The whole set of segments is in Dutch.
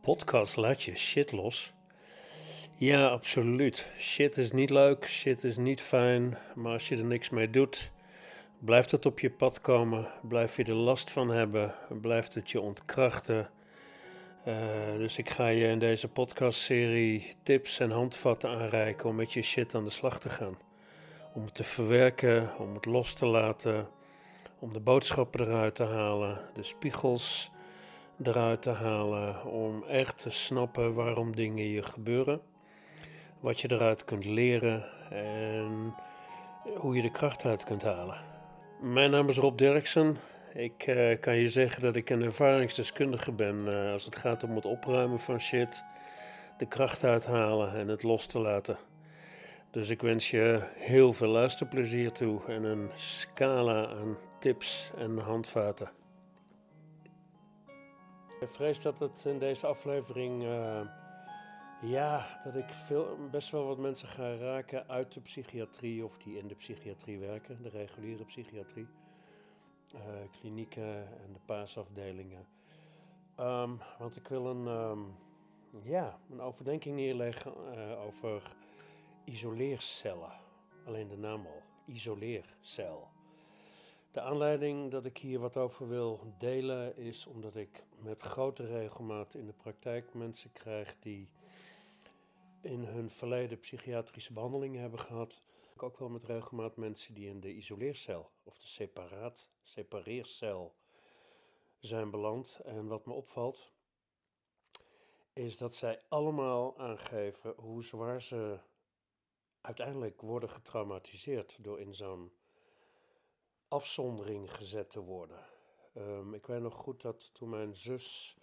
podcast Laat je shit los. Ja, absoluut. Shit is niet leuk, shit is niet fijn, maar als je er niks mee doet, blijft het op je pad komen, blijf je er last van hebben, blijft het je ontkrachten. Uh, dus ik ga je in deze podcastserie tips en handvatten aanreiken om met je shit aan de slag te gaan. Om het te verwerken, om het los te laten, om de boodschappen eruit te halen, de spiegels eruit te halen, om echt te snappen waarom dingen je gebeuren, wat je eruit kunt leren en hoe je de kracht uit kunt halen. Mijn naam is Rob Derksen. Ik uh, kan je zeggen dat ik een ervaringsdeskundige ben uh, als het gaat om het opruimen van shit, de kracht uithalen en het los te laten. Dus ik wens je heel veel luisterplezier toe en een scala aan tips en handvaten. Ik vrees dat het in deze aflevering, uh, ja, dat ik veel, best wel wat mensen ga raken uit de psychiatrie of die in de psychiatrie werken, de reguliere psychiatrie, uh, klinieken en de paasafdelingen. Um, want ik wil een, um, ja, een overdenking neerleggen uh, over isoleercellen. Alleen de naam al, isoleercel. De aanleiding dat ik hier wat over wil delen is omdat ik met grote regelmaat in de praktijk mensen krijg die in hun verleden psychiatrische behandelingen hebben gehad. Ik ook wel met regelmaat mensen die in de isoleercel of de separaat, separeercel zijn beland. En wat me opvalt is dat zij allemaal aangeven hoe zwaar ze uiteindelijk worden getraumatiseerd door in zo'n afzondering gezet te worden. Um, ik weet nog goed dat toen mijn zus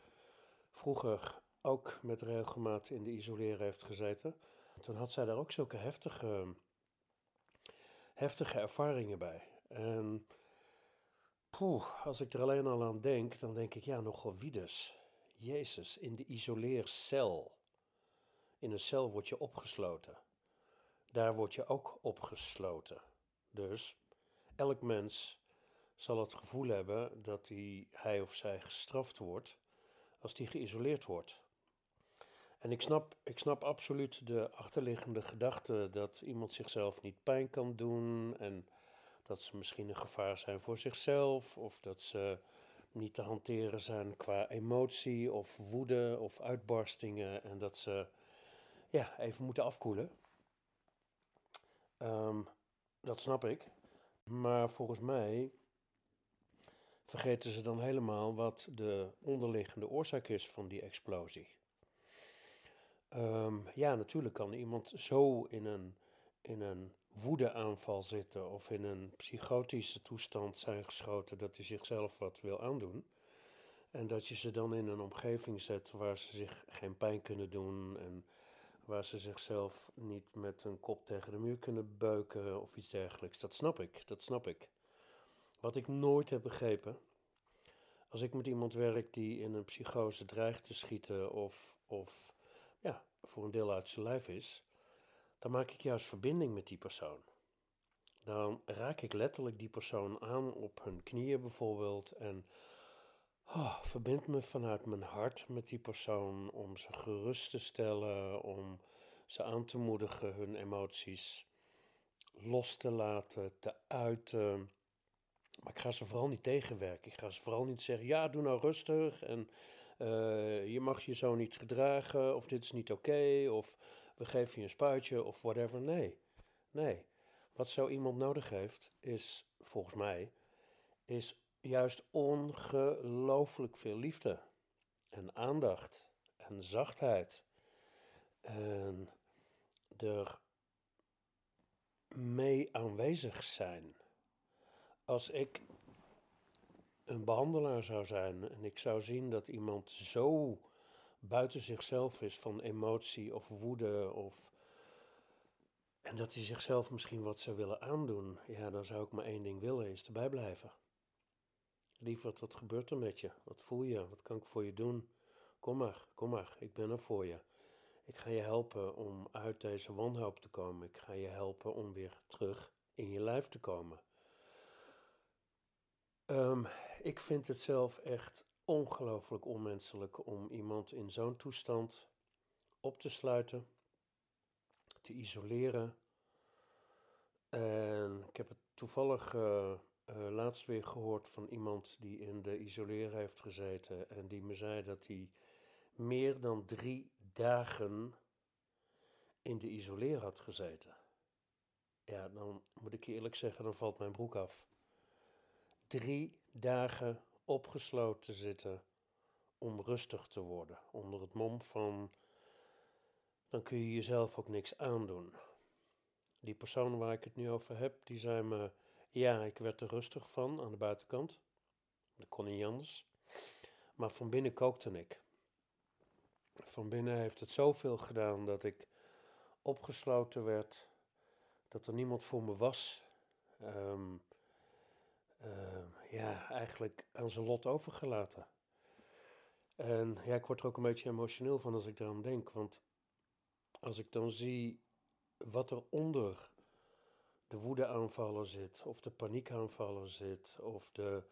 vroeger ook met regelmaat in de isoleren heeft gezeten, toen had zij daar ook zulke heftige, heftige ervaringen bij. En poeh, als ik er alleen al aan denk, dan denk ik, ja, nogal wie dus? Jezus, in de isoleercel. In een cel word je opgesloten. Daar word je ook opgesloten. Dus elk mens zal het gevoel hebben dat hij, hij of zij gestraft wordt als hij geïsoleerd wordt. En ik snap, ik snap absoluut de achterliggende gedachte dat iemand zichzelf niet pijn kan doen en dat ze misschien een gevaar zijn voor zichzelf of dat ze niet te hanteren zijn qua emotie of woede of uitbarstingen en dat ze ja, even moeten afkoelen. Um, dat snap ik. Maar volgens mij vergeten ze dan helemaal wat de onderliggende oorzaak is van die explosie. Um, ja, natuurlijk kan iemand zo in een, in een woedeaanval zitten of in een psychotische toestand zijn geschoten dat hij zichzelf wat wil aandoen. En dat je ze dan in een omgeving zet waar ze zich geen pijn kunnen doen en waar ze zichzelf niet met een kop tegen de muur kunnen beuken of iets dergelijks. Dat snap ik, dat snap ik. Wat ik nooit heb begrepen, als ik met iemand werk die in een psychose dreigt te schieten of, of ja, voor een deel uit zijn lijf is, dan maak ik juist verbinding met die persoon. Dan raak ik letterlijk die persoon aan op hun knieën bijvoorbeeld en oh, verbind me vanuit mijn hart met die persoon om ze gerust te stellen, om ze aan te moedigen hun emoties los te laten, te uiten. Maar ik ga ze vooral niet tegenwerken. Ik ga ze vooral niet zeggen: ja, doe nou rustig en uh, je mag je zo niet gedragen, of dit is niet oké, of we geven je een spuitje, of whatever. Nee, nee. Wat zo iemand nodig heeft, is volgens mij, is juist ongelooflijk veel liefde en aandacht en zachtheid. En er mee aanwezig zijn. Als ik een behandelaar zou zijn en ik zou zien dat iemand zo buiten zichzelf is van emotie of woede of en dat hij zichzelf misschien wat zou willen aandoen, ja, dan zou ik maar één ding willen, is erbij blijven. Lieverd, wat gebeurt er met je? Wat voel je? Wat kan ik voor je doen? Kom maar, kom maar, ik ben er voor je. Ik ga je helpen om uit deze wanhoop te komen. Ik ga je helpen om weer terug in je lijf te komen. Um, ik vind het zelf echt ongelooflijk onmenselijk om iemand in zo'n toestand op te sluiten, te isoleren. En ik heb het toevallig uh, laatst weer gehoord van iemand die in de isoleren heeft gezeten en die me zei dat hij meer dan drie dagen in de isoleer had gezeten. Ja, dan moet ik je eerlijk zeggen, dan valt mijn broek af. Drie dagen opgesloten zitten om rustig te worden. Onder het mom van, dan kun je jezelf ook niks aandoen. Die persoon waar ik het nu over heb, die zei me, ja, ik werd er rustig van aan de buitenkant. Dat kon niet anders. Maar van binnen kookte ik. Van binnen heeft het zoveel gedaan dat ik opgesloten werd, dat er niemand voor me was. Um, ja, eigenlijk aan zijn lot overgelaten. En ja, ik word er ook een beetje emotioneel van als ik eraan denk. Want als ik dan zie wat er onder de woedeaanvallen zit, of de paniekaanvallen zit, of de,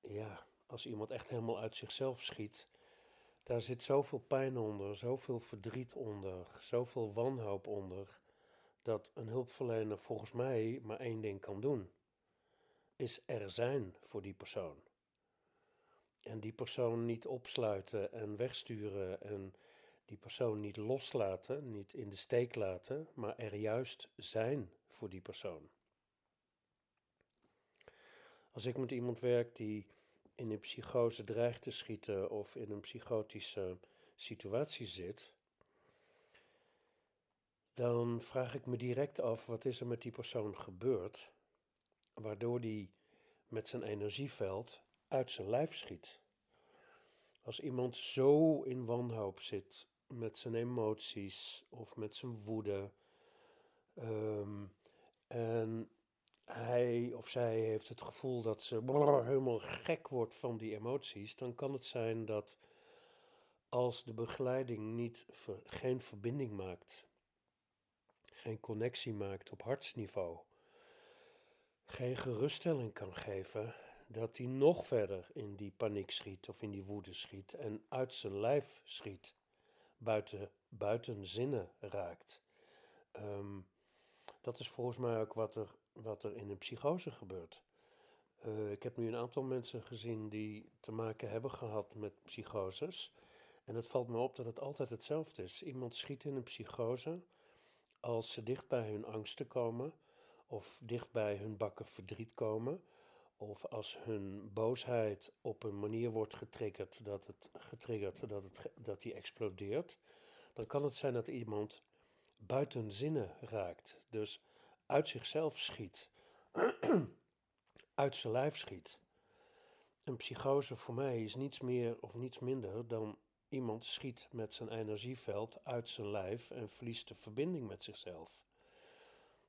ja, als iemand echt helemaal uit zichzelf schiet, daar zit zoveel pijn onder, zoveel verdriet onder, zoveel wanhoop onder, dat een hulpverlener volgens mij maar één ding kan doen is er zijn voor die persoon. En die persoon niet opsluiten en wegsturen en die persoon niet loslaten, niet in de steek laten, maar er juist zijn voor die persoon. Als ik met iemand werk die in een psychose dreigt te schieten of in een psychotische situatie zit, dan vraag ik me direct af wat is er met die persoon gebeurd waardoor die met zijn energieveld uit zijn lijf schiet. Als iemand zo in wanhoop zit met zijn emoties of met zijn woede, um, en hij of zij heeft het gevoel dat ze helemaal gek wordt van die emoties, dan kan het zijn dat als de begeleiding niet geen verbinding maakt, geen connectie maakt op hartsniveau, geen geruststelling kan geven, dat hij nog verder in die paniek schiet of in die woede schiet en uit zijn lijf schiet, buiten, buiten zinnen raakt. Ehm, dat is volgens mij ook wat er, wat er in een psychose gebeurt. Uh, ik heb nu een aantal mensen gezien die te maken hebben gehad met psychoses. En het valt me op dat het altijd hetzelfde is. Iemand schiet in een psychose als ze dicht bij hun angsten komen of dicht bij hun bakken verdriet komen. Of als hun boosheid op een manier wordt getriggerd dat het getriggerd dat, het, dat die explodeert, dan kan het zijn dat iemand buiten zinnen raakt. Dus uit zichzelf schiet. uit zijn lijf schiet. Een psychose voor mij is niets meer of niets minder dan iemand schiet met zijn energieveld uit zijn lijf en verliest de verbinding met zichzelf.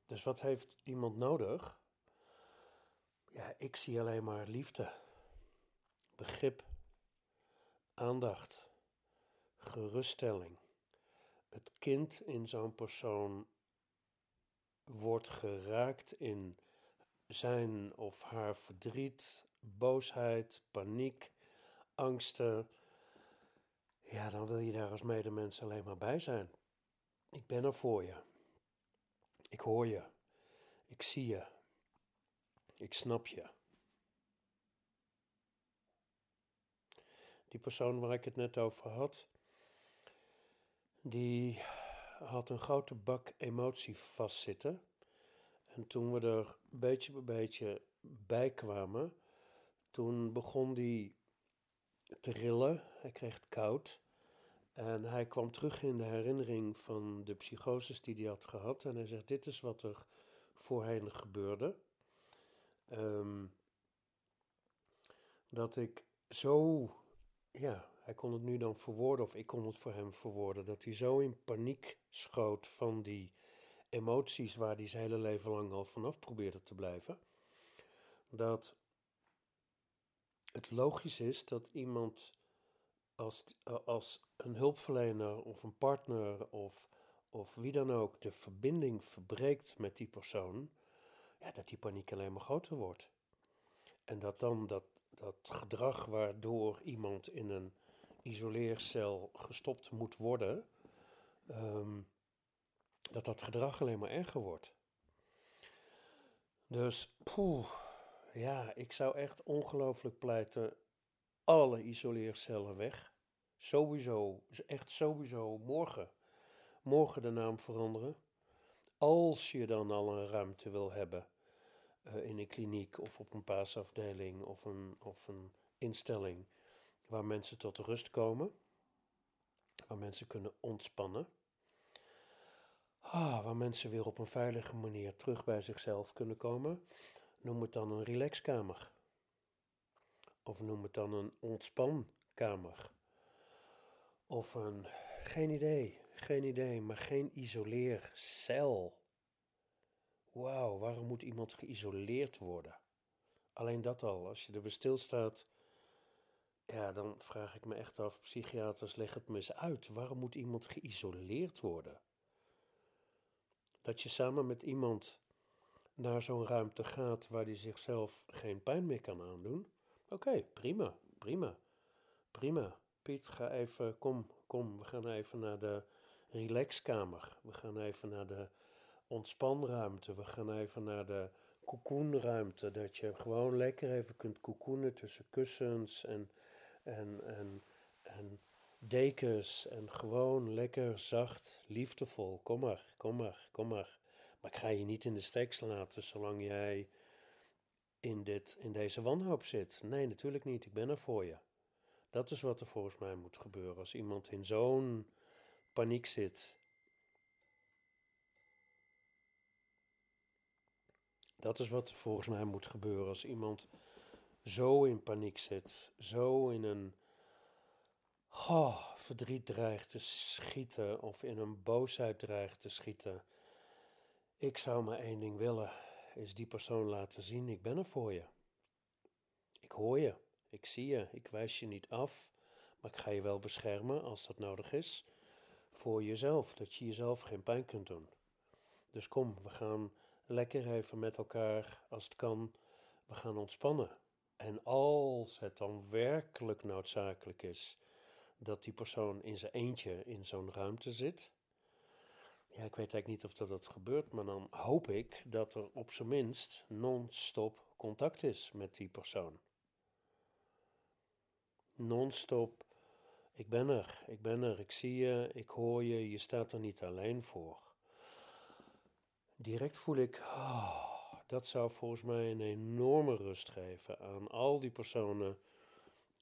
Dus wat heeft iemand nodig? Ja, ik zie alleen maar liefde, begrip, aandacht, geruststelling. Het kind in zo'n persoon wordt geraakt in zijn of haar verdriet, boosheid, paniek, angsten. Ja, dan wil je daar als medemens alleen maar bij zijn. Ik ben er voor je. Ik hoor je. Ik zie je. Ik snap je. Die persoon waar ik het net over had, die had een grote bak emotie vastzitten. En toen we er beetje bij beetje bij kwamen, toen begon die te rillen. Hij kreeg het koud. En hij kwam terug in de herinnering van de psychoses die hij had gehad. En hij zegt: Dit is wat er voorheen gebeurde. Um, dat ik zo, ja, hij kon het nu dan verwoorden, of ik kon het voor hem verwoorden, dat hij zo in paniek schoot van die emoties waar hij zijn hele leven lang al vanaf probeerde te blijven, dat het logisch is dat iemand als, als een hulpverlener of een partner of, of wie dan ook de verbinding verbreekt met die persoon, ja, dat die paniek alleen maar groter wordt. En dat dan dat, dat gedrag waardoor iemand in een isoleercel gestopt moet worden, ehm, dat dat gedrag alleen maar erger wordt. Dus, poeh, ja, ik zou echt ongelooflijk pleiten, alle isoleercellen weg. Sowieso, echt sowieso morgen. Morgen de naam veranderen. Als je dan al een ruimte wil hebben uh, in een kliniek of op een paasafdeling of een, of een instelling waar mensen tot rust komen, waar mensen kunnen ontspannen, ah, waar mensen weer op een veilige manier terug bij zichzelf kunnen komen, noem het dan een relaxkamer. Of noem het dan een ontspankamer. Of een, geen idee, geen idee, maar geen isoleercel. Wauw, waarom moet iemand geïsoleerd worden? Alleen dat al, als je er stilstaat, ja, dan vraag ik me echt af, psychiaters, leg het me eens uit. Waarom moet iemand geïsoleerd worden? Dat je samen met iemand naar zo'n ruimte gaat waar die zichzelf geen pijn meer kan aandoen. Oké, prima, prima, prima. Piet, ga even, kom, kom, we gaan even naar de relaxkamer. We gaan even naar de ontspanruimte. We gaan even naar de cocoonruimte. Dat je gewoon lekker even kunt cocoonen tussen kussens en, en, en, en dekens. En gewoon lekker zacht, liefdevol. Kom maar, kom maar, kom maar. Maar ik ga je niet in de steek laten zolang jij in, dit, in deze wanhoop zit. Nee, natuurlijk niet. Ik ben er voor je. Dat is wat er volgens mij moet gebeuren. Als iemand in zo'n paniek zit. Dat is wat volgens mij moet gebeuren. Als iemand zo in paniek zit, zo in een verdriet dreigt te schieten of in een boosheid dreigt te schieten. Ik zou maar één ding willen, is die persoon laten zien, ik ben er voor je. Ik hoor je. Ik zie je, ik wijs je niet af, maar ik ga je wel beschermen als dat nodig is voor jezelf, dat je jezelf geen pijn kunt doen. Dus kom, we gaan lekker even met elkaar, als het kan, we gaan ontspannen. En als het dan werkelijk noodzakelijk is dat die persoon in zijn eentje in zo'n ruimte zit, ja, ik weet eigenlijk niet of dat, dat gebeurt, maar dan hoop ik dat er op zijn minst non-stop contact is met die persoon non-stop. Ik ben er, ik ben er, ik zie je, ik hoor je, je staat er niet alleen voor. Direct voel ik, oh, dat zou volgens mij een enorme rust geven aan al die personen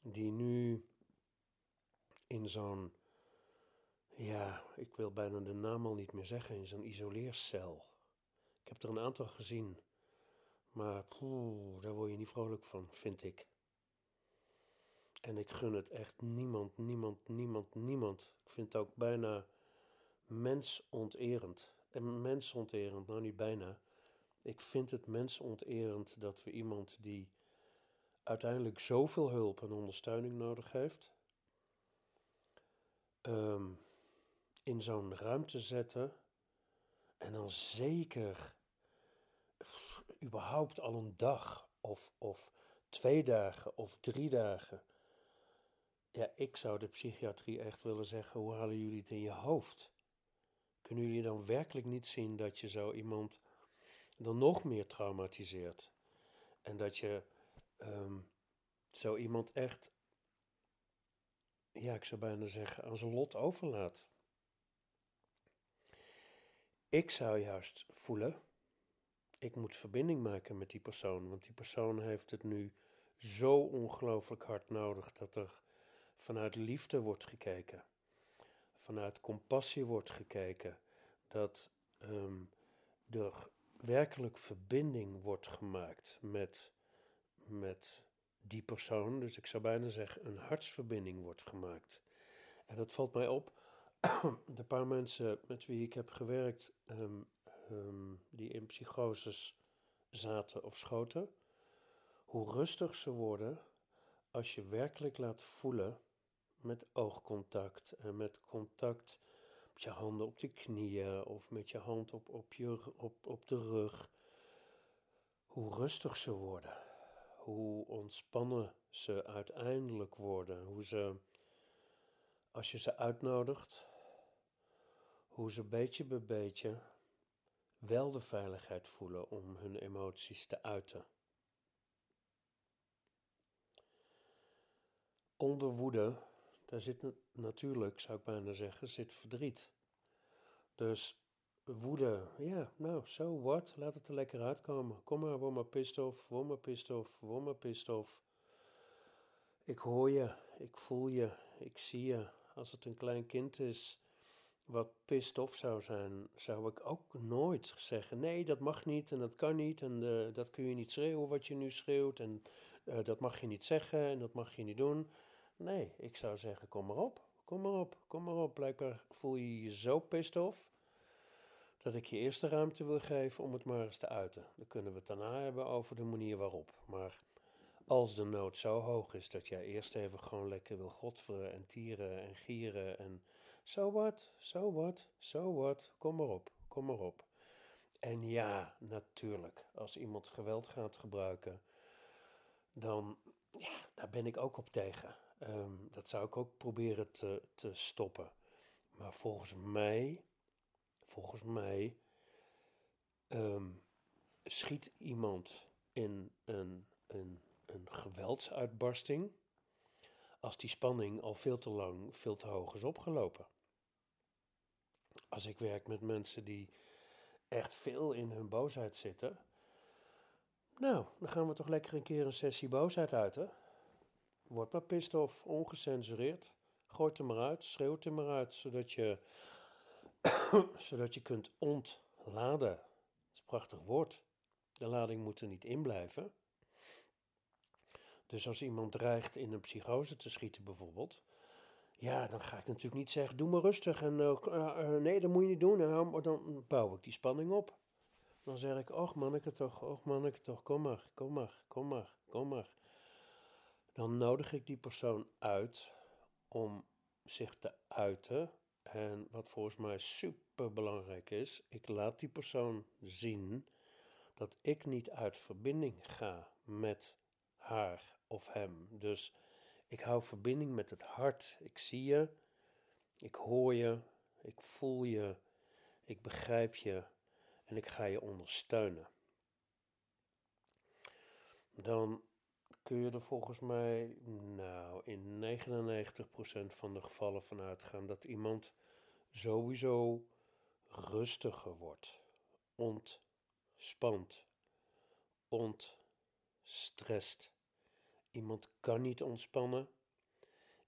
die nu in zo'n, ja, ik wil bijna de naam al niet meer zeggen, in zo'n isoleercel. Ik heb er een aantal gezien, maar poeh, daar word je niet vrolijk van, vind ik. En ik gun het echt niemand, niemand, niemand, niemand. Ik vind het ook bijna mensonterend. En mensonterend, nou niet bijna. Ik vind het mensonterend dat we iemand die uiteindelijk zoveel hulp en ondersteuning nodig heeft, ehm, in zo'n ruimte zetten en dan zeker überhaupt al een dag of, of twee dagen of drie dagen ja, ik zou de psychiatrie echt willen zeggen: hoe halen jullie het in je hoofd? Kunnen jullie dan werkelijk niet zien dat je zo iemand dan nog meer traumatiseert? En dat je um, zo iemand echt, ja, ik zou bijna zeggen, aan zijn lot overlaat. Ik zou juist voelen, ik moet verbinding maken met die persoon, want die persoon heeft het nu zo ongelooflijk hard nodig dat er vanuit liefde wordt gekeken, vanuit compassie wordt gekeken, dat um, er werkelijk verbinding wordt gemaakt met, met die persoon. Dus ik zou bijna zeggen, een hartsverbinding wordt gemaakt. En dat valt mij op. De paar mensen met wie ik heb gewerkt, ehm, ehm, die in psychoses zaten of schoten, hoe rustig ze worden als je werkelijk laat voelen met oogcontact en met contact met je handen op de knieën of met je hand op, op, je, op, op de rug. Hoe rustig ze worden, hoe ontspannen ze uiteindelijk worden. Hoe ze, als je ze uitnodigt, hoe ze beetje bij beetje wel de veiligheid voelen om hun emoties te uiten. Onder woede, daar zit natuurlijk, zou ik bijna zeggen, zit verdriet. Dus woede, ja, nou, so what, laat het er lekker uitkomen. Kom maar, word maar pissed off, word maar. Ik hoor je, ik voel je, ik zie je. Als het een klein kind is wat pissed off zou zijn, zou ik ook nooit zeggen: nee, dat mag niet en dat kan niet en uh, dat kun je niet schreeuwen wat je nu schreeuwt en uh, dat mag je niet zeggen en dat mag je niet doen. Nee, ik zou zeggen: kom maar op, kom maar op, kom maar op. Blijkbaar voel je je zo pissed off dat ik je eerst de ruimte wil geven om het maar eens te uiten. Dan kunnen we het daarna hebben over de manier waarop. Maar als de nood zo hoog is dat jij eerst even gewoon lekker wil godveren en tieren en gieren en zo wat, zo wat, zo wat, kom maar op, kom maar op. En ja, natuurlijk, als iemand geweld gaat gebruiken, dan, ja, daar ben ik ook op tegen. Um, dat zou ik ook proberen te, te stoppen. Maar volgens mij volgens mij um, schiet iemand in een, een, een geweldsuitbarsting als die spanning al veel te lang, veel te hoog is opgelopen. Als ik werk met mensen die echt veel in hun boosheid zitten, nou, dan gaan we toch lekker een keer een sessie boosheid uiten. Word maar pissed off, ongecensureerd. Gooi het er maar uit, schreeuw het er maar uit, zodat je zodat je kunt ontladen. Dat is een prachtig woord. De lading moet er niet in blijven. Dus als iemand dreigt in een psychose te schieten bijvoorbeeld, ja, dan ga ik natuurlijk niet zeggen, doe maar rustig en uh, uh, nee, dat moet je niet doen. En dan, dan bouw ik die spanning op. Dan zeg ik, och manneke toch, och manneke toch, kom maar, kom maar, kom maar, kom maar. Dan nodig ik die persoon uit om zich te uiten en wat volgens mij super belangrijk is, ik laat die persoon zien dat ik niet uit verbinding ga met haar of hem. Dus ik hou verbinding met het hart. Ik zie je, ik hoor je, ik voel je, ik begrijp je en ik ga je ondersteunen. Dan kun je er volgens mij nou, in 99% van de gevallen van uitgaan dat iemand sowieso rustiger wordt, ontspant, ontstrest. Iemand kan niet ontspannen,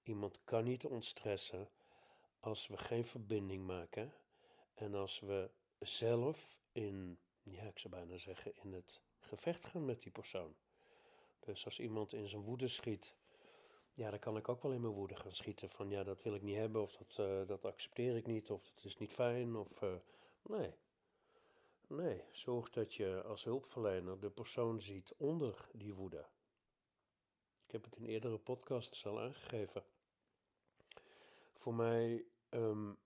iemand kan niet ontstressen als we geen verbinding maken en als we zelf in, ja, ik zou bijna zeggen, in het gevecht gaan met die persoon. Dus als iemand in zijn woede schiet, ja, dan kan ik ook wel in mijn woede gaan schieten. Van ja, dat wil ik niet hebben, of dat, uh, dat accepteer ik niet, of dat is niet fijn. Of uh, nee. Nee, zorg dat je als hulpverlener de persoon ziet onder die woede. Ik heb het in eerdere podcasts al aangegeven. Voor mij um,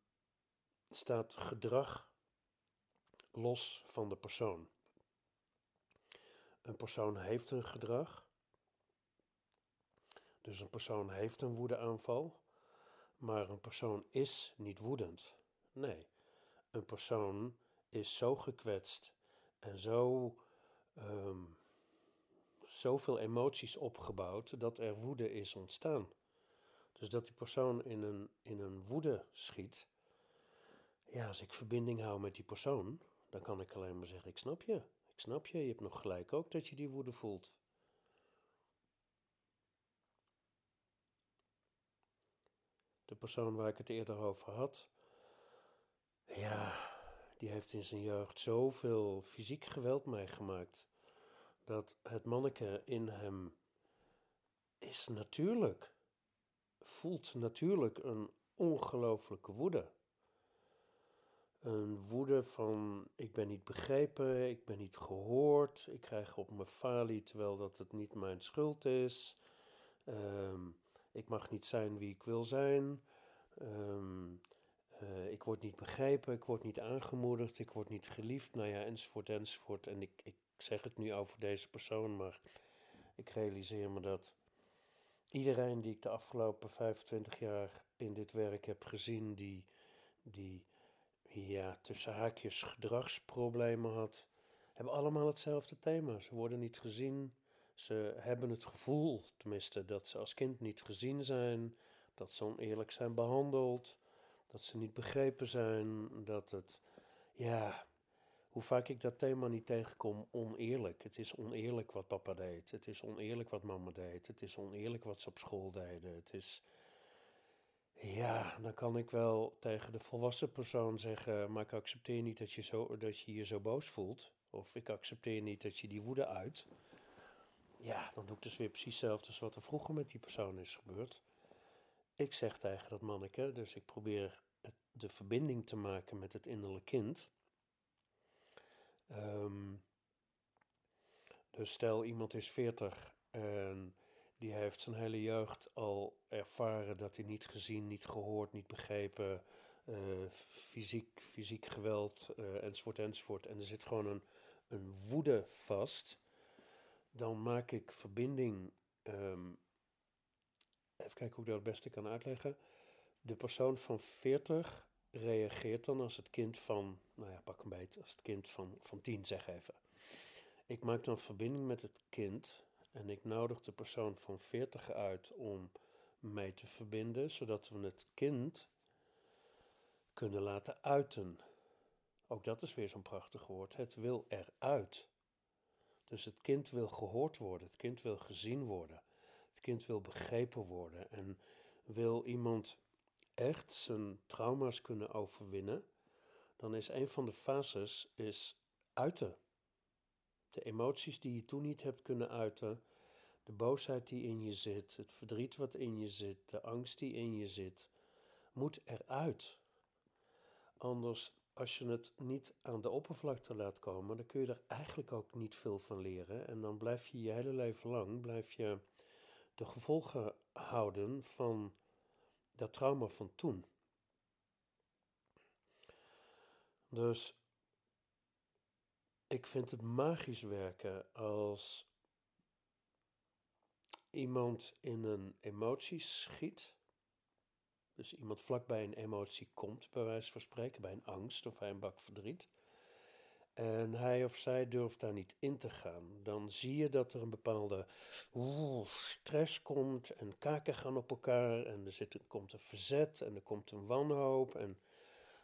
staat gedrag los van de persoon. Een persoon heeft een gedrag dus een persoon heeft een woedeaanval, maar een persoon is niet woedend. Nee, een persoon is zo gekwetst en zo um, zoveel emoties opgebouwd dat er woede is ontstaan. Dus dat die persoon in een, in een woede schiet. Ja, als ik verbinding hou met die persoon, dan kan ik alleen maar zeggen: Ik snap je. Ik snap je. Je hebt nog gelijk ook dat je die woede voelt. De persoon waar ik het eerder over had, ja, die heeft in zijn jeugd zoveel fysiek geweld meegemaakt. Dat het manneke in hem is natuurlijk, voelt natuurlijk een ongelooflijke woede. Een woede van ik ben niet begrepen, ik ben niet gehoord, ik krijg op mijn falie terwijl dat het niet mijn schuld is. Um, ik mag niet zijn wie ik wil zijn. Ehm, eh, ik word niet begrepen, ik word niet aangemoedigd, ik word niet geliefd, nou ja, enzovoort, enzovoort. En ik, ik zeg het nu over deze persoon, maar ik realiseer me dat iedereen die ik de afgelopen 25 jaar in dit werk heb gezien, die, die ja, tussen haakjes gedragsproblemen had, hebben allemaal hetzelfde thema. Ze worden niet gezien, ze hebben het gevoel, tenminste, dat ze als kind niet gezien zijn, dat ze oneerlijk zijn behandeld, dat ze niet begrepen zijn, dat het, ja, hoe vaak ik dat thema niet tegenkom, oneerlijk. Het is oneerlijk wat papa deed, het is oneerlijk wat mama deed, het is oneerlijk wat ze op school deden, het is, ja, dan kan ik wel tegen de volwassen persoon zeggen, maar ik accepteer niet dat je, zo, dat je je zo boos voelt, of ik accepteer niet dat je die woede uit. Ja, dan doe ik dus weer precies hetzelfde als wat er vroeger met die persoon is gebeurd. Ik zeg tegen dat manneke, dus ik probeer de verbinding te maken met het innerlijke kind. Ehm, dus stel iemand is 40 en die heeft zijn hele jeugd al ervaren dat hij niet gezien, niet gehoord, niet begrepen, uh, fysiek, fysiek geweld uh, enzovoort enzovoort. En er zit gewoon een, een woede vast. Dan maak ik verbinding um, Even kijken hoe ik dat het beste kan uitleggen. De persoon van 40 reageert dan als het kind van, nou ja, pak een beet, als het kind van, van 10, zeg even. Ik maak dan verbinding met het kind en ik nodig de persoon van 40 uit om mee te verbinden, zodat we het kind kunnen laten uiten. Ook dat is weer zo'n prachtig woord. Het wil eruit. Dus het kind wil gehoord worden, het kind wil gezien worden. Het kind wil begrepen worden en wil iemand echt zijn trauma's kunnen overwinnen, dan is een van de fases is uiten. De emoties die je toen niet hebt kunnen uiten, de boosheid die in je zit, het verdriet wat in je zit, de angst die in je zit, moet eruit. Anders, als je het niet aan de oppervlakte laat komen, dan kun je er eigenlijk ook niet veel van leren. En dan blijf je je hele leven lang, blijf je de gevolgen houden van dat trauma van toen. Dus ik vind het magisch werken als iemand in een emotie schiet. Dus iemand vlakbij een emotie komt, bij wijze van spreken, bij een angst of bij een bak verdriet. En hij of zij durft daar niet in te gaan, dan zie je dat er een bepaalde oeh, stress komt en kaken gaan op elkaar. En er zit, komt een verzet en er komt een wanhoop. En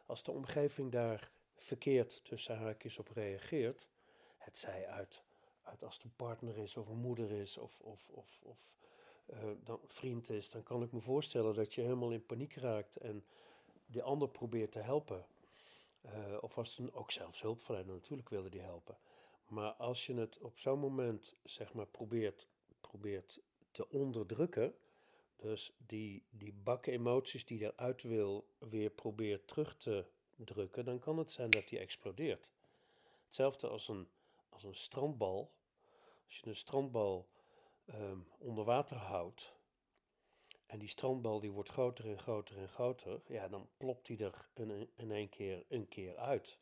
als de omgeving daar verkeerd tussen haakjes op reageert, het zij uit, uit als een partner is of een moeder is of, of, of, of uh, dan vriend is, dan kan ik me voorstellen dat je helemaal in paniek raakt en de ander probeert te helpen. Uh, of was het ook zelfs hulpverlener, natuurlijk wilde die helpen. Maar als je het op zo'n moment, zeg maar, probeert, probeert te onderdrukken, dus die, die bakken emoties die eruit wil, weer probeert terug te drukken, dan kan het zijn dat die explodeert. Hetzelfde als een, als een strandbal. Als je een strandbal um, onder water houdt, en die strandbal die wordt groter en groter en groter. Ja, dan plopt die er in, één keer een keer uit.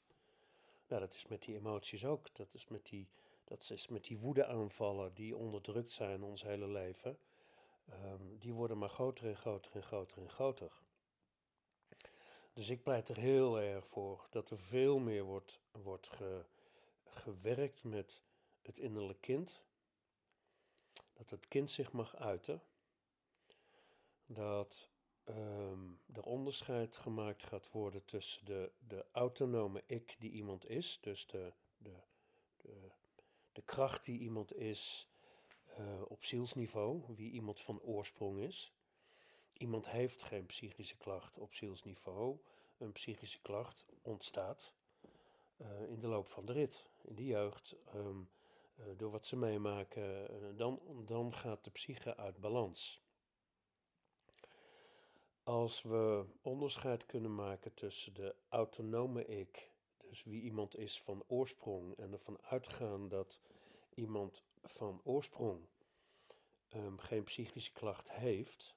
Nou, dat is met die emoties ook. Dat is met die, dat is met die woedeaanvallen die onderdrukt zijn ons hele leven. Um, die worden maar groter en groter en groter en groter. Dus ik pleit er heel erg voor dat er veel meer wordt, wordt ge, gewerkt met het innerlijke kind. Dat het kind zich mag uiten dat um, er onderscheid gemaakt gaat worden tussen de, de autonome ik die iemand is, dus de, de, de, de kracht die iemand is uh, op zielsniveau, wie iemand van oorsprong is. Iemand heeft geen psychische klacht op zielsniveau. Een psychische klacht ontstaat uh, in de loop van de rit, in de jeugd, uh, door wat ze meemaken. dan, dan gaat de psyche uit balans. Als we onderscheid kunnen maken tussen de autonome ik, dus wie iemand is van oorsprong, en ervan uitgaan dat iemand van oorsprong um, geen psychische klacht heeft,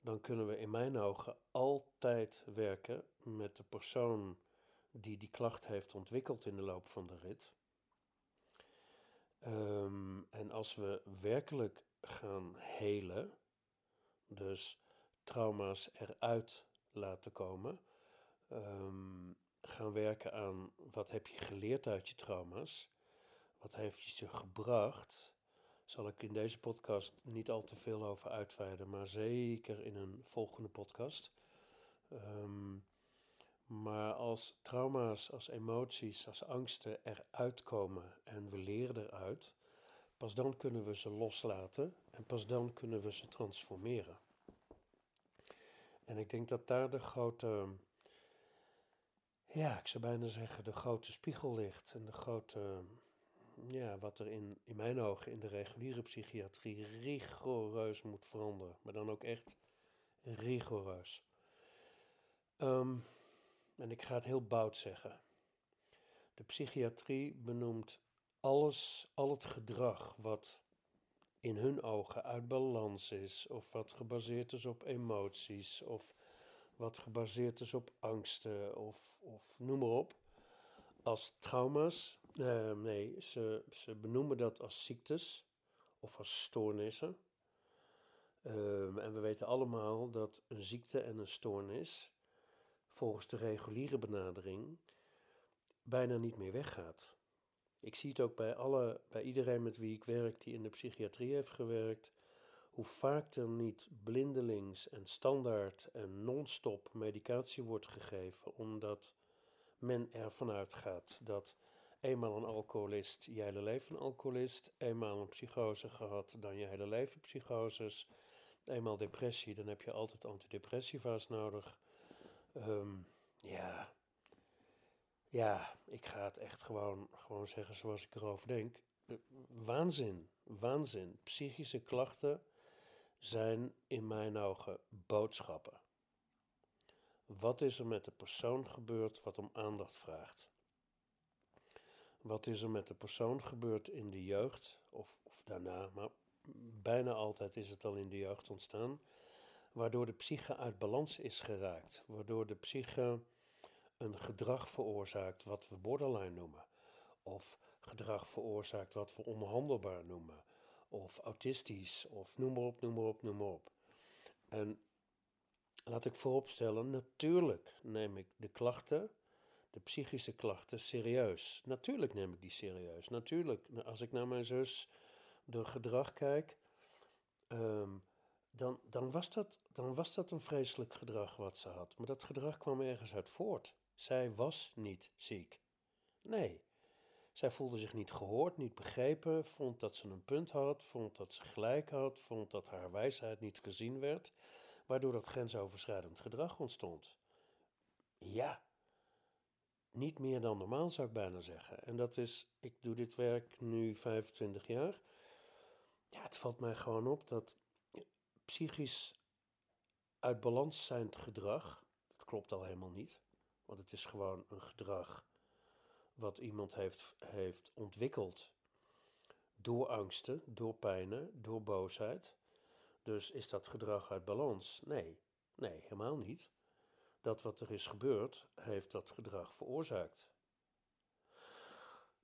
dan kunnen we in mijn ogen altijd werken met de persoon die die klacht heeft ontwikkeld in de loop van de rit. Ehm, en als we werkelijk gaan helen, dus trauma's eruit laten komen, ehm, gaan werken aan wat heb je geleerd uit je trauma's, wat heeft je gebracht, zal ik in deze podcast niet al te veel over uitweiden, maar zeker in een volgende podcast. Ehm, maar als trauma's, als emoties, als angsten eruit komen en we leren eruit, pas dan kunnen we ze loslaten en pas dan kunnen we ze transformeren. En ik denk dat daar de grote, ja, ik zou bijna zeggen, de grote spiegel ligt en de grote, ja, wat er in, in mijn ogen in de reguliere psychiatrie rigoureus moet veranderen. Maar dan ook echt rigoureus. Um, en ik ga het heel bout zeggen. De psychiatrie benoemt alles, al het gedrag wat in hun ogen uit balans is, of wat gebaseerd is op emoties, of wat gebaseerd is op angsten, of, of noem maar op, als trauma's. Uh, nee, ze, ze benoemen dat als ziektes of als stoornissen. Uh, en we weten allemaal dat een ziekte en een stoornis volgens de reguliere benadering bijna niet meer weggaat. Ik zie het ook bij, alle, bij iedereen met wie ik werk die in de psychiatrie heeft gewerkt, hoe vaak er niet blindelings en standaard en non-stop medicatie wordt gegeven, omdat men ervan uitgaat dat eenmaal een alcoholist je hele leven alcoholist, eenmaal een psychose gehad, dan je hele leven psychoses, eenmaal depressie, dan heb je altijd antidepressiva's nodig. Um, ja. Ja, ik ga het echt gewoon, gewoon zeggen zoals ik erover denk. Waanzin, waanzin. Psychische klachten zijn in mijn ogen boodschappen. Wat is er met de persoon gebeurd wat om aandacht vraagt? Wat is er met de persoon gebeurd in de jeugd, of, of daarna, maar bijna altijd is het al in de jeugd ontstaan, waardoor de psyche uit balans is geraakt, waardoor de psyche een gedrag veroorzaakt wat we borderline noemen, of gedrag veroorzaakt wat we onhandelbaar noemen, of autistisch, of noem maar op, noem maar op, noem maar op. En laat ik vooropstellen, natuurlijk neem ik de klachten, de psychische klachten, serieus. Natuurlijk neem ik die serieus. Natuurlijk, als ik naar mijn zus door gedrag kijk, ehm, dan, dan, was dat, dan was dat een vreselijk gedrag wat ze had. Maar dat gedrag kwam ergens uit voort. Zij was niet ziek. Nee. Zij voelde zich niet gehoord, niet begrepen, vond dat ze een punt had, vond dat ze gelijk had, vond dat haar wijsheid niet gezien werd, waardoor dat grensoverschrijdend gedrag ontstond. Ja, niet meer dan normaal zou ik bijna zeggen. En dat is, ik doe dit werk nu 25 jaar. Ja, het valt mij gewoon op dat psychisch uit balans zijnd gedrag, dat klopt al helemaal niet, want het is gewoon een gedrag wat iemand heeft, heeft ontwikkeld door angsten, door pijnen, door boosheid. Dus is dat gedrag uit balans? Nee, nee, helemaal niet. Dat wat er is gebeurd, heeft dat gedrag veroorzaakt.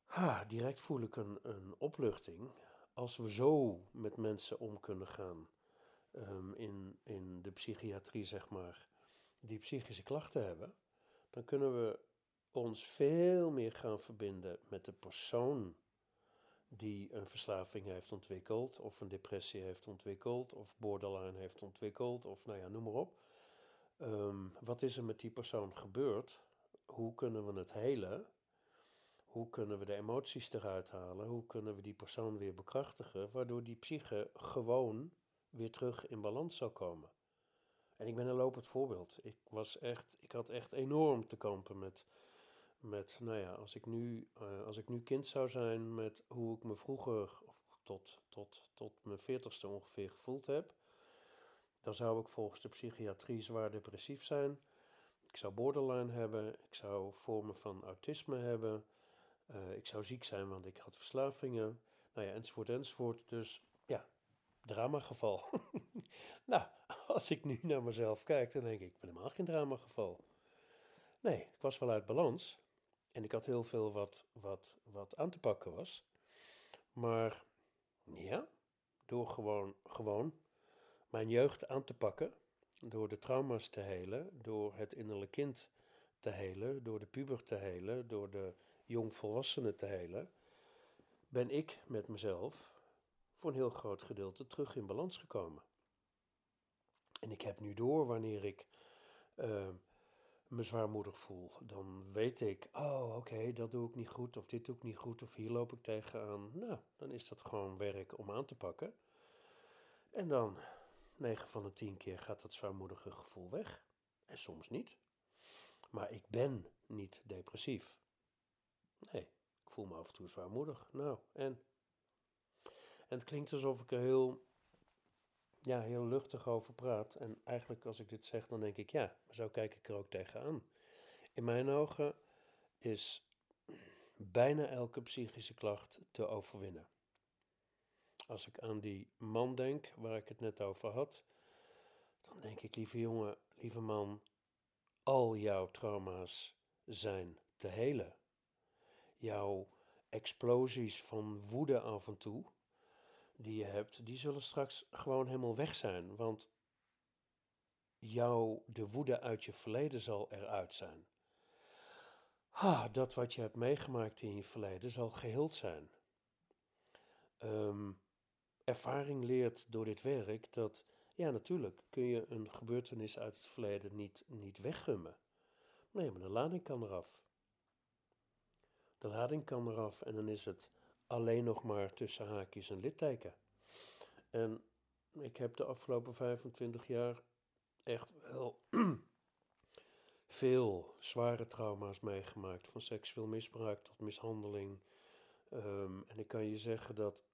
Ha, direct voel ik een, een opluchting als we zo met mensen om kunnen gaan Ehm, in, in de psychiatrie, zeg maar, die psychische klachten hebben, dan kunnen we ons veel meer gaan verbinden met de persoon die een verslaving heeft ontwikkeld, of een depressie heeft ontwikkeld, of borderline heeft ontwikkeld, of nou ja, noem maar op. Ehm, wat is er met die persoon gebeurd? Hoe kunnen we het helen? Hoe kunnen we de emoties eruit halen? Hoe kunnen we die persoon weer bekrachtigen, waardoor die psyche gewoon weer terug in balans zou komen. En ik ben een lopend voorbeeld. Ik, was echt, ik had echt enorm te kampen met, met nou ja, als ik, nu, uh, als ik nu kind zou zijn met hoe ik me vroeger, tot, tot, tot mijn veertigste ongeveer gevoeld heb, dan zou ik volgens de psychiatrie zwaar depressief zijn. Ik zou borderline hebben, ik zou vormen van autisme hebben, uh, ik zou ziek zijn, want ik had verslavingen, nou ja, enzovoort, enzovoort. Dus dramageval. nou, als ik nu naar mezelf kijk, dan denk ik, ik ben helemaal geen dramageval. Nee, ik was wel uit balans. En ik had heel veel wat, wat, wat aan te pakken was. Maar ja, door gewoon, gewoon mijn jeugd aan te pakken, door de trauma's te helen, door het innerlijk kind te helen, door de puber te helen, door de jongvolwassenen te helen, ben ik met mezelf voor een heel groot gedeelte terug in balans gekomen. En ik heb nu door wanneer ik uh, me zwaarmoedig voel. Dan weet ik, oh oké, dat doe ik niet goed, of dit doe ik niet goed, of hier loop ik tegenaan. Nou, dan is dat gewoon werk om aan te pakken. En dan, 9 van de 10 keer, gaat dat zwaarmoedige gevoel weg. En soms niet. Maar ik ben niet depressief. Nee, ik voel me af en toe zwaarmoedig. Nou, en? En het klinkt alsof ik er heel, ja, heel luchtig over praat. En eigenlijk als ik dit zeg, dan denk ik, ja, zo kijk ik er ook tegenaan. In mijn ogen is bijna elke psychische klacht te overwinnen. Als ik aan die man denk waar ik het net over had, dan denk ik, lieve jongen, lieve man, al jouw trauma's zijn te helen. Jouw explosies van woede af en toe, die je hebt, die zullen straks gewoon helemaal weg zijn. Want jouw, de woede uit je verleden zal eruit zijn. Dat wat je hebt meegemaakt in je verleden zal geheeld zijn. Um, ervaring leert door dit werk dat, ja natuurlijk, kun je een gebeurtenis uit het verleden niet, niet weggummen. Nee, maar de lading kan eraf. De lading kan eraf en dan is het alleen nog maar tussen haakjes en litteken. En ik heb de afgelopen 25 jaar echt wel veel zware trauma's meegemaakt. Van seksueel misbruik tot mishandeling. Um, en ik kan je zeggen dat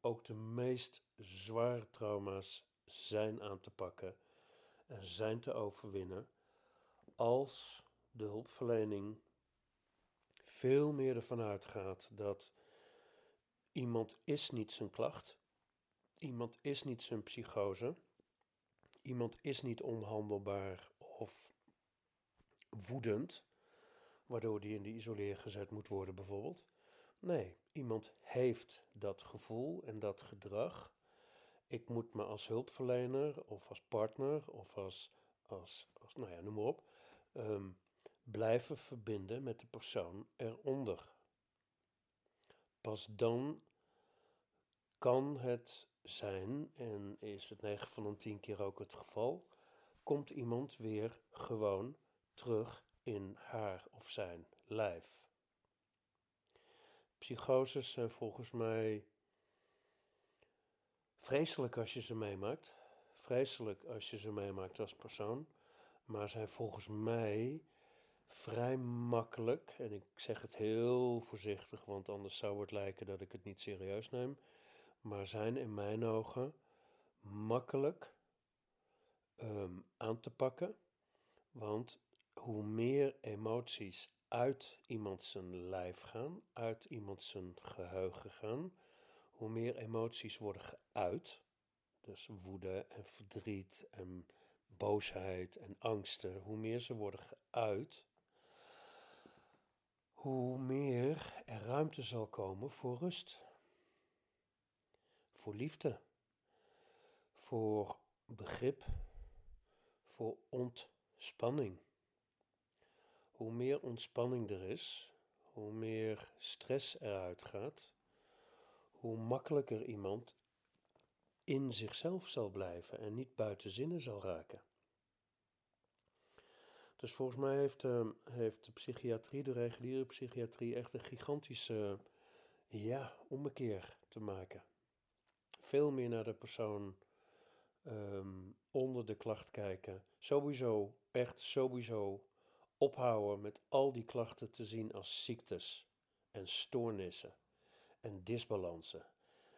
ook de meest zware trauma's zijn aan te pakken en zijn te overwinnen als de hulpverlening veel meer ervan uitgaat dat iemand is niet zijn klacht, iemand is niet zijn psychose, iemand is niet onhandelbaar of woedend, waardoor die in de isoleer gezet moet worden bijvoorbeeld. Nee, iemand heeft dat gevoel en dat gedrag. Ik moet me als hulpverlener of als partner of als, als, als nou ja, noem maar op, ehm, blijven verbinden met de persoon eronder. Pas dan kan het zijn, en is het 9 van de 10 keer ook het geval, komt iemand weer gewoon terug in haar of zijn lijf. Psychoses zijn volgens mij vreselijk als je ze meemaakt. Vreselijk als je ze meemaakt als persoon. Maar zijn volgens mij vrij makkelijk, en ik zeg het heel voorzichtig, want anders zou het lijken dat ik het niet serieus neem, maar zijn in mijn ogen makkelijk um, aan te pakken. Want hoe meer emoties uit iemand zijn lijf gaan, uit iemand zijn geheugen gaan, hoe meer emoties worden geuit, dus woede en verdriet en boosheid en angsten, hoe meer ze worden geuit, hoe meer er ruimte zal komen voor rust, voor liefde, voor begrip, voor ontspanning. Hoe meer ontspanning er is, hoe meer stress eruit gaat, hoe makkelijker iemand in zichzelf zal blijven en niet buiten zinnen zal raken. Dus volgens mij heeft, uh, heeft de psychiatrie, de reguliere psychiatrie, echt een gigantische ja, ommekeer te maken. Veel meer naar de persoon um, onder de klacht kijken. Sowieso, echt sowieso ophouden met al die klachten te zien als ziektes en stoornissen en disbalansen.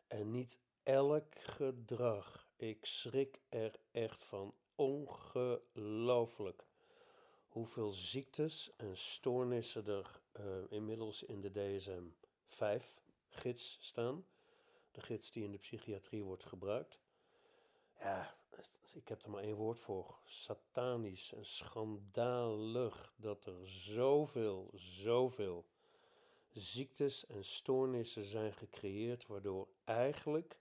En niet elk gedrag. Ik schrik er echt van. Ongelooflijk. Hoeveel ziektes en stoornissen er uh, inmiddels in de DSM-5-gids staan. De gids die in de psychiatrie wordt gebruikt. Ja, ik heb er maar één woord voor, satanisch en schandalig dat er zoveel, zoveel ziektes en stoornissen zijn gecreëerd waardoor eigenlijk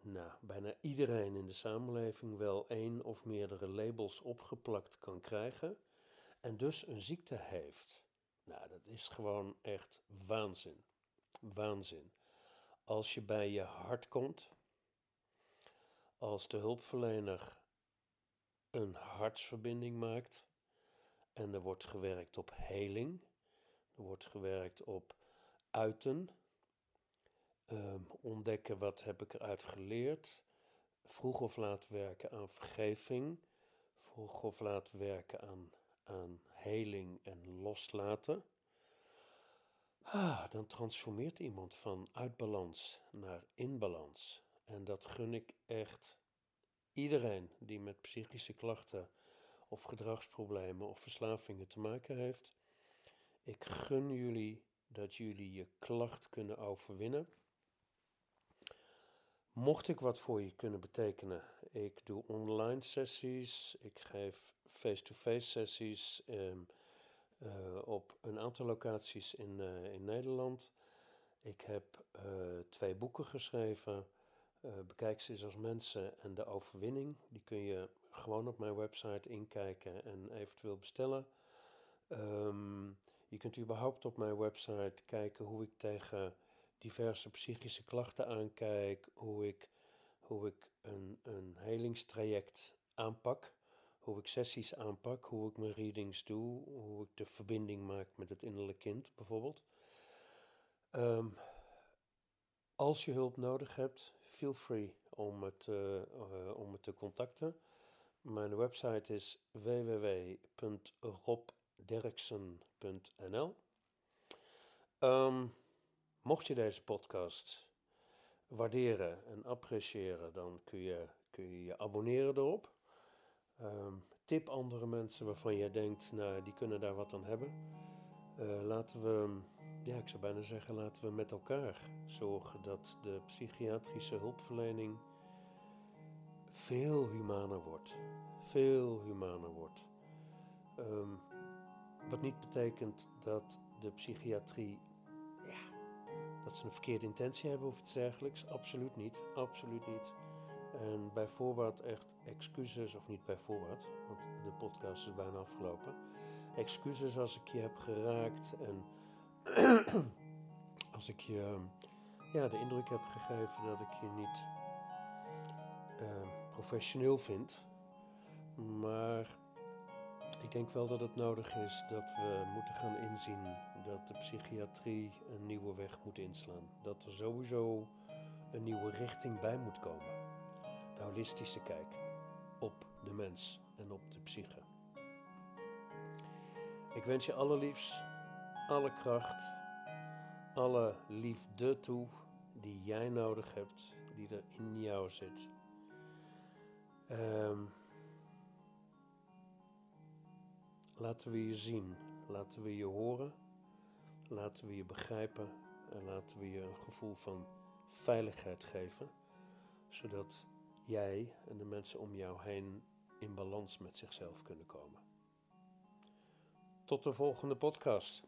nou, bijna iedereen in de samenleving wel één of meerdere labels opgeplakt kan krijgen en dus een ziekte heeft. Nou, dat is gewoon echt waanzin. Waanzin. Als je bij je hart komt, als de hulpverlener een hartsverbinding maakt en er wordt gewerkt op heling, er wordt gewerkt op uiten, um, ontdekken wat heb ik eruit geleerd, vroeg of laat werken aan vergeving, vroeg of laat werken aan, aan heling en loslaten. Ah, dan transformeert iemand van uitbalans naar inbalans. En dat gun ik echt iedereen die met psychische klachten of gedragsproblemen of verslavingen te maken heeft. Ik gun jullie dat jullie je klacht kunnen overwinnen. Mocht ik wat voor je kunnen betekenen, ik doe online sessies, ik geef face-to-face sessies um, uh, op een aantal locaties in, uh, in Nederland. Ik heb uh, twee boeken geschreven. bekijk ze eens als mensen en de overwinning. Die kun je gewoon op mijn website inkijken en eventueel bestellen. Um, je kunt überhaupt op mijn website kijken hoe ik tegen diverse psychische klachten aankijk, hoe ik, hoe ik een, een helingstraject aanpak, hoe ik sessies aanpak, hoe ik mijn readings doe, hoe ik de verbinding maak met het innerlijke kind bijvoorbeeld. Um, als je hulp nodig hebt, feel free om het, uh, uh, om het te contacten. Mijn website is www.robderksen.nl. mocht je deze podcast waarderen en appreciëren, dan kun je kun je, je abonneren erop. Um, tip andere mensen waarvan je denkt, nou, die kunnen daar wat aan hebben. Uh, laten we, ja, ik zou bijna zeggen, laten we met elkaar zorgen dat de psychiatrische hulpverlening veel humaner wordt. Veel humaner wordt. Um, wat niet betekent dat de psychiatrie, dat ze een verkeerde intentie hebben of iets dergelijks. Absoluut niet. Absoluut niet. En bij voorbaat echt excuses, of niet bij voorbaat, want de podcast is bijna afgelopen. Excuses als ik je heb geraakt en als ik je ja, de indruk heb gegeven dat ik je niet uh, professioneel vind. Maar ik denk wel dat het nodig is dat we moeten gaan inzien dat de psychiatrie een nieuwe weg moet inslaan. Dat er sowieso een nieuwe richting bij moet komen. De holistische kijk op de mens en op de psyche. Ik wens je allerliefst alle kracht, alle liefde toe die jij nodig hebt, die er in jou zit. Um, laten we je zien, laten we je horen, laten we je begrijpen en laten we je een gevoel van veiligheid geven, zodat jij en de mensen om jou heen in balans met zichzelf kunnen komen. Tot de volgende podcast.